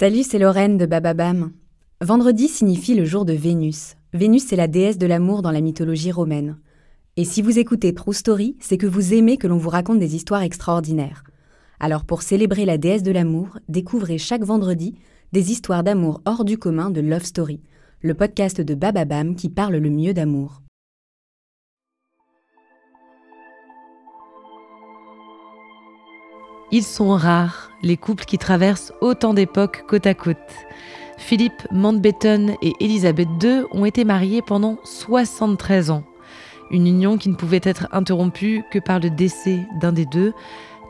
Salut, c'est Lorraine de Bababam. Vendredi signifie le jour de Vénus. Vénus est la déesse de l'amour dans la mythologie romaine. Et si vous écoutez True Story, c'est que vous aimez que l'on vous raconte des histoires extraordinaires. Alors pour célébrer la déesse de l'amour, découvrez chaque vendredi des histoires d'amour hors du commun de Love Story, le podcast de Bababam qui parle le mieux d'amour. Ils sont rares, les couples qui traversent autant d'époques côte à côte. Philippe Mountbatten et Elisabeth II ont été mariés pendant 73 ans. Une union qui ne pouvait être interrompue que par le décès d'un des deux,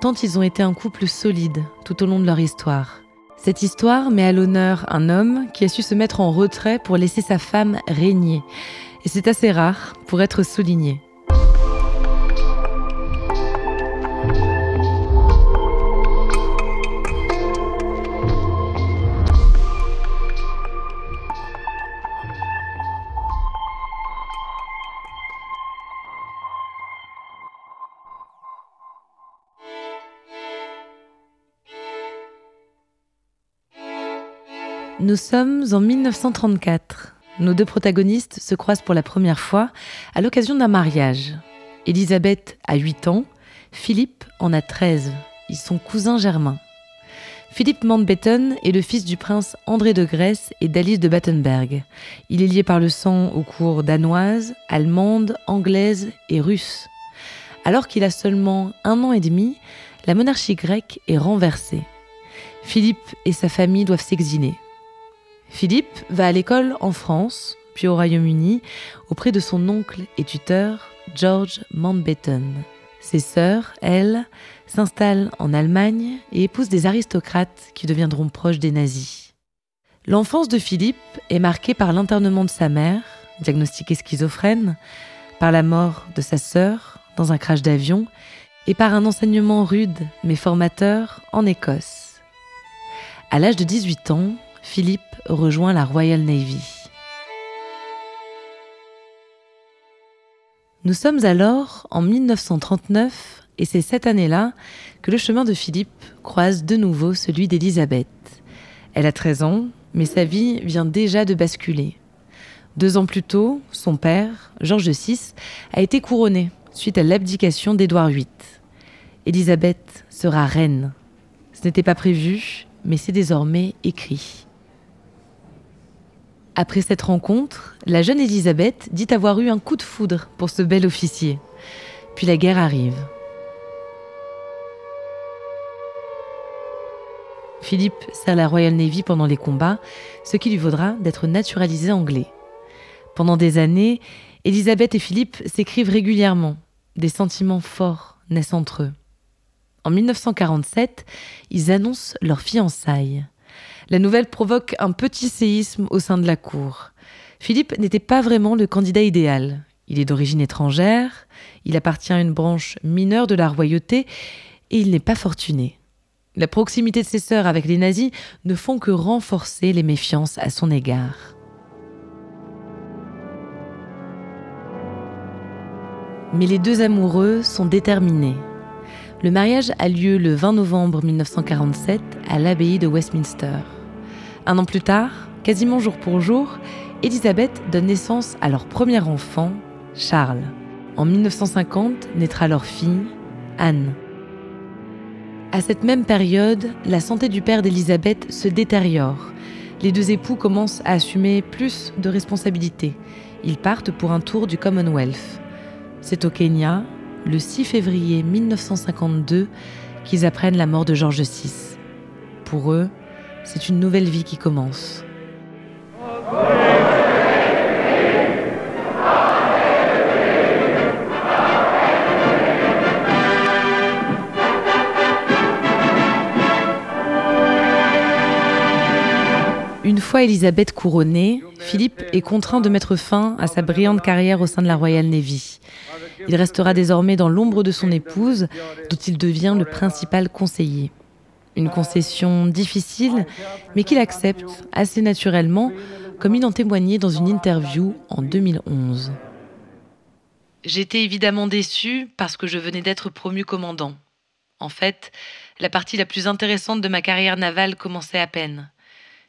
tant ils ont été un couple solide tout au long de leur histoire. Cette histoire met à l'honneur un homme qui a su se mettre en retrait pour laisser sa femme régner. Et c'est assez rare pour être souligné. Nous sommes en 1934. Nos deux protagonistes se croisent pour la première fois à l'occasion d'un mariage. Elisabeth a 8 ans, Philippe en a 13. Ils sont cousins germains. Philippe Mountbatten est le fils du prince André de Grèce et d'Alice de Battenberg. Il est lié par le sang aux cours danoises, allemandes, anglaises et russes. Alors qu'il a seulement un an et demi, la monarchie grecque est renversée. Philippe et sa famille doivent s'exiler. Philippe va à l'école en France, puis au Royaume-Uni, auprès de son oncle et tuteur, George Mountbatten. Ses sœurs, elles, s'installent en Allemagne et épousent des aristocrates qui deviendront proches des nazis. L'enfance de Philippe est marquée par l'internement de sa mère, diagnostiquée schizophrène, par la mort de sa sœur dans un crash d'avion et par un enseignement rude mais formateur en Écosse. À l'âge de 18 ans, Philippe rejoint la Royal Navy. Nous sommes alors en 1939 et c'est cette année-là que le chemin de Philippe croise de nouveau celui d'Élisabeth. Elle a 13 ans, mais sa vie vient déjà de basculer. Deux ans plus tôt, son père, Georges VI, a été couronné suite à l'abdication d'Édouard VIII. Élisabeth sera reine. Ce n'était pas prévu, mais c'est désormais écrit. Après cette rencontre, la jeune Élisabeth dit avoir eu un coup de foudre pour ce bel officier. Puis la guerre arrive. Philippe sert la Royal Navy pendant les combats, ce qui lui vaudra d'être naturalisé anglais. Pendant des années, Élisabeth et Philippe s'écrivent régulièrement. Des sentiments forts naissent entre eux. En 1947, ils annoncent leur fiançailles la nouvelle provoque un petit séisme au sein de la cour. Philippe n'était pas vraiment le candidat idéal. Il est d'origine étrangère, il appartient à une branche mineure de la royauté et il n'est pas fortuné. La proximité de ses sœurs avec les nazis ne font que renforcer les méfiances à son égard. Mais les deux amoureux sont déterminés. Le mariage a lieu le 20 novembre 1947 à l'abbaye de Westminster. Un an plus tard, quasiment jour pour jour, Elisabeth donne naissance à leur premier enfant, Charles. En 1950 naîtra leur fille, Anne. À cette même période, la santé du père d'Élisabeth se détériore. Les deux époux commencent à assumer plus de responsabilités. Ils partent pour un tour du Commonwealth. C'est au Kenya, le 6 février 1952, qu'ils apprennent la mort de George VI. Pour eux, c'est une nouvelle vie qui commence. Une fois Elisabeth couronnée, Philippe est contraint de mettre fin à sa brillante carrière au sein de la Royal Navy. Il restera désormais dans l'ombre de son épouse, dont il devient le principal conseiller. Une concession difficile, mais qu'il accepte assez naturellement, comme il en témoignait dans une interview en 2011. J'étais évidemment déçu parce que je venais d'être promu commandant. En fait, la partie la plus intéressante de ma carrière navale commençait à peine.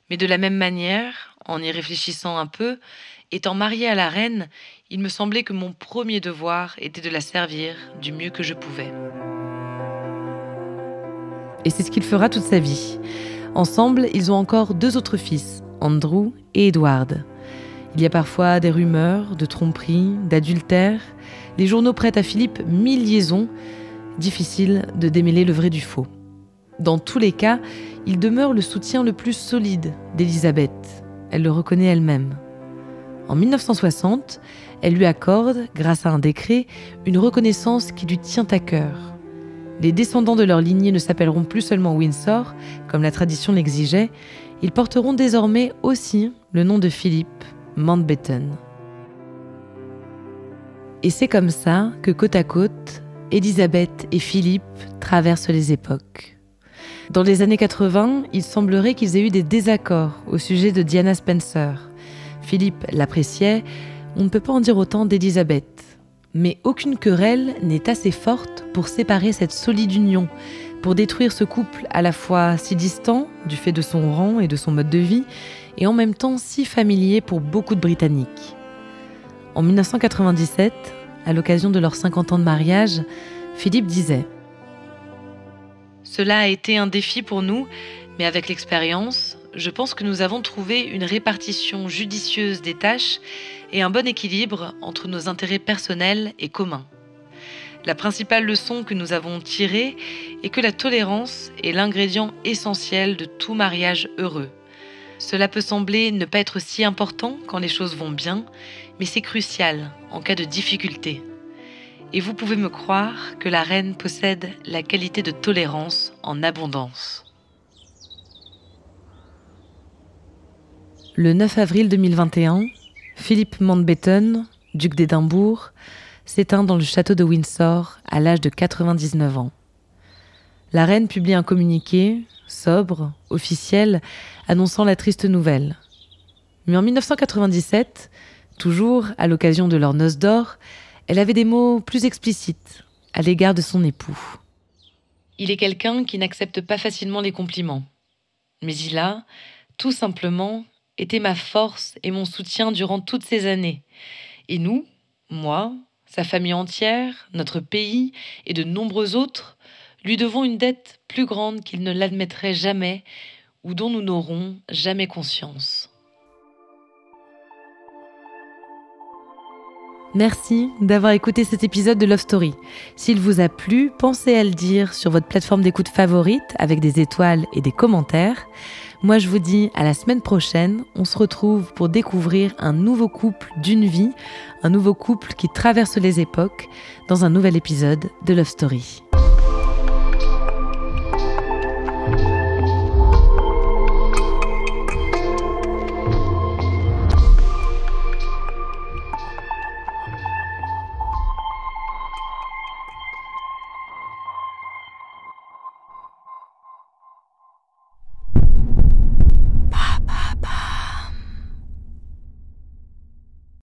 Mais de la même manière, en y réfléchissant un peu, étant marié à la reine, il me semblait que mon premier devoir était de la servir du mieux que je pouvais. Et c'est ce qu'il fera toute sa vie. Ensemble, ils ont encore deux autres fils, Andrew et Edward. Il y a parfois des rumeurs de tromperie, d'adultère. Les journaux prêtent à Philippe mille liaisons. Difficile de démêler le vrai du faux. Dans tous les cas, il demeure le soutien le plus solide d'Élisabeth. Elle le reconnaît elle-même. En 1960, elle lui accorde, grâce à un décret, une reconnaissance qui lui tient à cœur. Les descendants de leur lignée ne s'appelleront plus seulement Windsor, comme la tradition l'exigeait, ils porteront désormais aussi le nom de Philippe Mountbatten. Et c'est comme ça que côte à côte, Élisabeth et Philippe traversent les époques. Dans les années 80, il semblerait qu'ils aient eu des désaccords au sujet de Diana Spencer. Philippe l'appréciait, on ne peut pas en dire autant d'Elisabeth. Mais aucune querelle n'est assez forte pour séparer cette solide union, pour détruire ce couple à la fois si distant du fait de son rang et de son mode de vie, et en même temps si familier pour beaucoup de Britanniques. En 1997, à l'occasion de leurs 50 ans de mariage, Philippe disait cela a été un défi pour nous, mais avec l'expérience, je pense que nous avons trouvé une répartition judicieuse des tâches et un bon équilibre entre nos intérêts personnels et communs. La principale leçon que nous avons tirée est que la tolérance est l'ingrédient essentiel de tout mariage heureux. Cela peut sembler ne pas être si important quand les choses vont bien, mais c'est crucial en cas de difficulté. Et vous pouvez me croire que la reine possède la qualité de tolérance en abondance. Le 9 avril 2021, Philippe Mountbatten, duc d'Édimbourg, s'éteint dans le château de Windsor à l'âge de 99 ans. La reine publie un communiqué, sobre, officiel, annonçant la triste nouvelle. Mais en 1997, toujours à l'occasion de leur noces d'or, elle avait des mots plus explicites à l'égard de son époux. Il est quelqu'un qui n'accepte pas facilement les compliments. Mais il a, tout simplement, été ma force et mon soutien durant toutes ces années. Et nous, moi, sa famille entière, notre pays et de nombreux autres, lui devons une dette plus grande qu'il ne l'admettrait jamais ou dont nous n'aurons jamais conscience. Merci d'avoir écouté cet épisode de Love Story. S'il vous a plu, pensez à le dire sur votre plateforme d'écoute favorite avec des étoiles et des commentaires. Moi, je vous dis à la semaine prochaine. On se retrouve pour découvrir un nouveau couple d'une vie, un nouveau couple qui traverse les époques dans un nouvel épisode de Love Story.